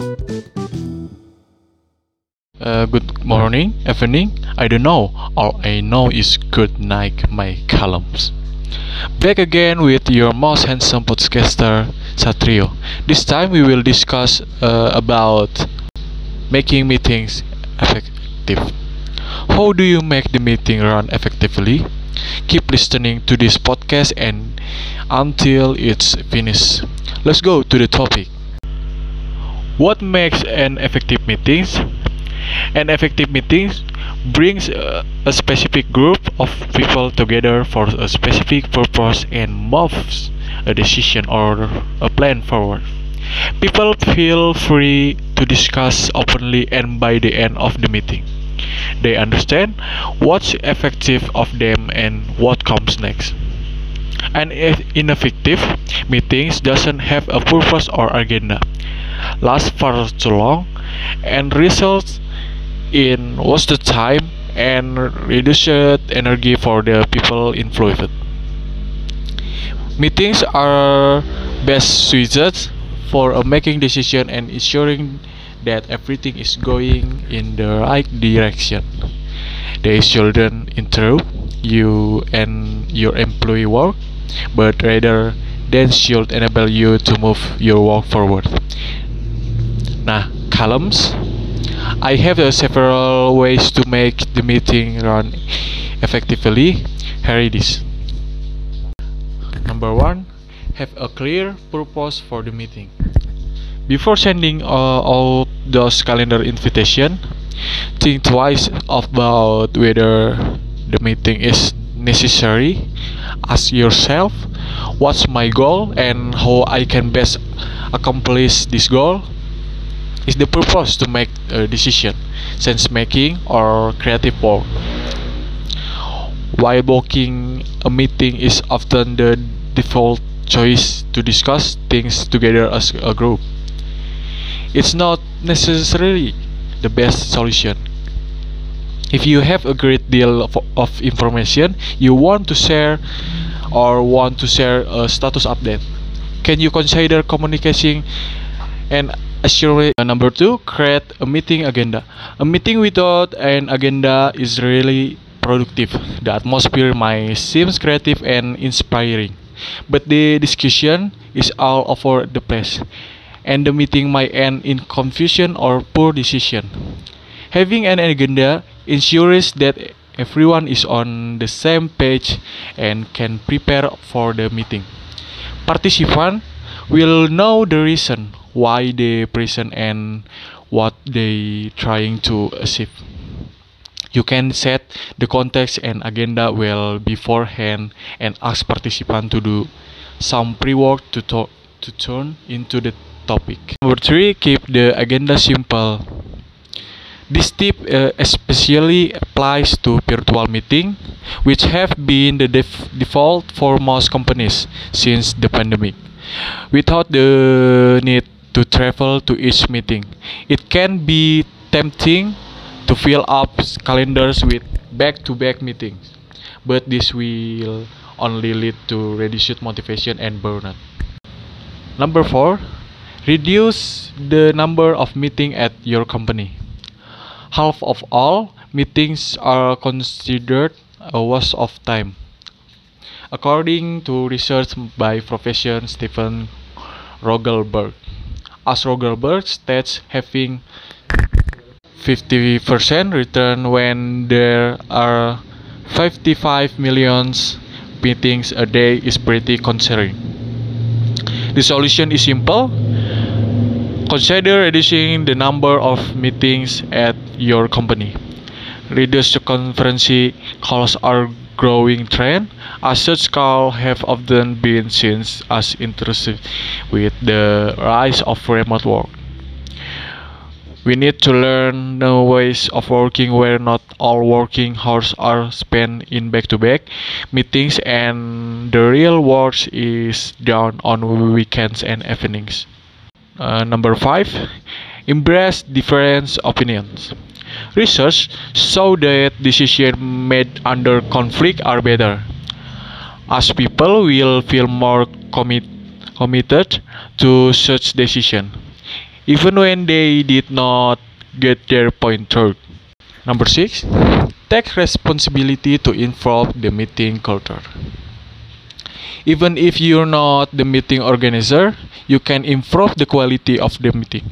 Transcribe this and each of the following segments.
Uh, good morning, evening. I don't know. All I know is good night, my columns. Back again with your most handsome podcaster, Satrio. This time we will discuss uh, about making meetings effective. How do you make the meeting run effectively? Keep listening to this podcast and until it's finished. Let's go to the topic. What makes an effective meeting? An effective meeting brings a, a specific group of people together for a specific purpose and moves a decision or a plan forward. People feel free to discuss openly and by the end of the meeting. They understand what's effective of them and what comes next. An ineffective meetings doesn't have a purpose or agenda, lasts for too long, and results in wasted time and reduced energy for the people influenced. Meetings are best suited for uh, making decision and ensuring that everything is going in the right direction. They shouldn't interrupt you and your employee work, but rather then should enable you to move your work forward. Nah, columns I have uh, several ways to make the meeting run effectively. Here it is. Number one, have a clear purpose for the meeting. Before sending uh, all those calendar invitation, think twice about whether the meeting is necessary. Ask yourself, what's my goal and how I can best accomplish this goal? Is the purpose to make a decision, sense making, or creative work. While booking a meeting is often the default choice to discuss things together as a group, it's not necessarily the best solution. If you have a great deal of, of information you want to share or want to share a status update, can you consider communicating and Assuredly, uh, number two, create a meeting agenda. A meeting without an agenda is really productive. The atmosphere might seem creative and inspiring, but the discussion is all over the place, and the meeting might end in confusion or poor decision. Having an agenda ensures that everyone is on the same page and can prepare for the meeting. Participants will know the reason why they present and what they trying to achieve. You can set the context and agenda well beforehand and ask participants to do some pre-work to, to, to turn into the topic. Number three keep the agenda simple. This tip uh, especially applies to virtual meeting which have been the def default for most companies since the pandemic without the need to travel to each meeting. It can be tempting to fill up calendars with back-to-back meetings, but this will only lead to reduced motivation and burnout. Number 4, reduce the number of meetings at your company. Half of all meetings are considered a waste of time. According to research by Professor Steven Rogelberg, as Rogelberg states having 50% return when there are 55 million meetings a day is pretty concerning. The solution is simple. Consider reducing the number of meetings at your company. Reduce the conference calls are growing trend, as such calls have often been seen as intrusive with the rise of remote work. We need to learn new ways of working where not all working hours are spent in back-to-back meetings and the real work is done on weekends and evenings. Uh, number five, embrace different opinions. Research show that decisions made under conflict are better, as people will feel more commit, committed to such decision. even when they did not get their point through. Number six, take responsibility to improve the meeting culture. Even if you're not the meeting organizer, you can improve the quality of the meeting.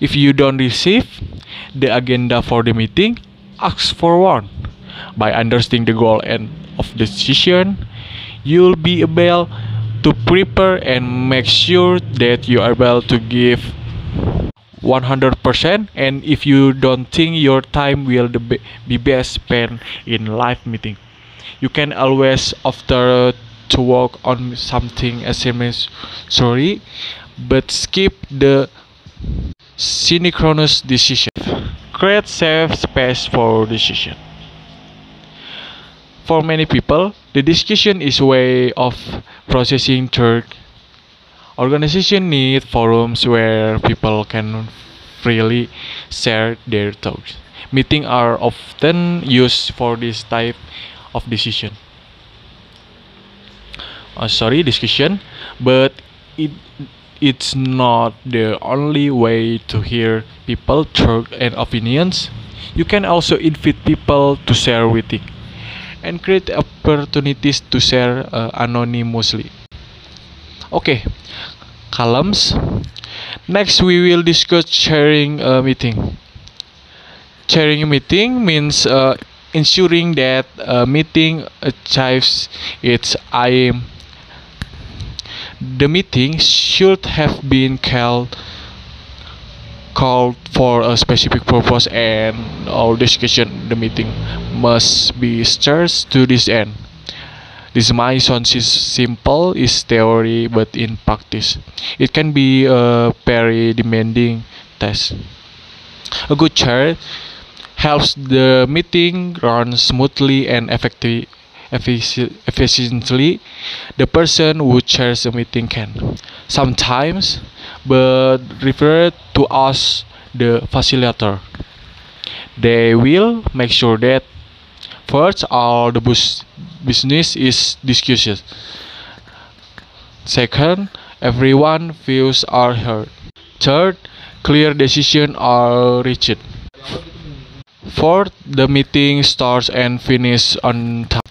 If you don't receive the agenda for the meeting, ask for one. By understanding the goal and of the session, you'll be able to prepare and make sure that you are able to give 100% and if you don't think your time will be best spent in live meeting you can always after to work on something SMS sorry but skip the synchronous decision create safe space for decision for many people the discussion is way of processing thought Organization need forums where people can freely share their thoughts. Meetings are often used for this type of decision. Uh, sorry, discussion, but it it's not the only way to hear people thoughts and opinions. You can also invite people to share with it and create opportunities to share uh, anonymously. Okay, columns. Next, we will discuss chairing a meeting. Chairing a meeting means uh, ensuring that a meeting achieves its aim. The meeting should have been called called for a specific purpose and all discussion the meeting must be steered to this end. This might sound simple is theory, but in practice, it can be a very demanding task. A good chair helps the meeting run smoothly and effectively. Efficiently the person who chairs the meeting can sometimes but refer to as the facilitator they will make sure that First, all the bus business is discussed. Second, everyone feels are heard. Third, clear decisions are reached. Fourth, the meeting starts and finishes on time.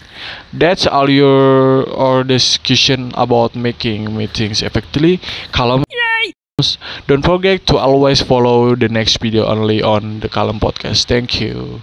That's all your or discussion about making meetings effectively. Column. Don't forget to always follow the next video only on the Column podcast. Thank you.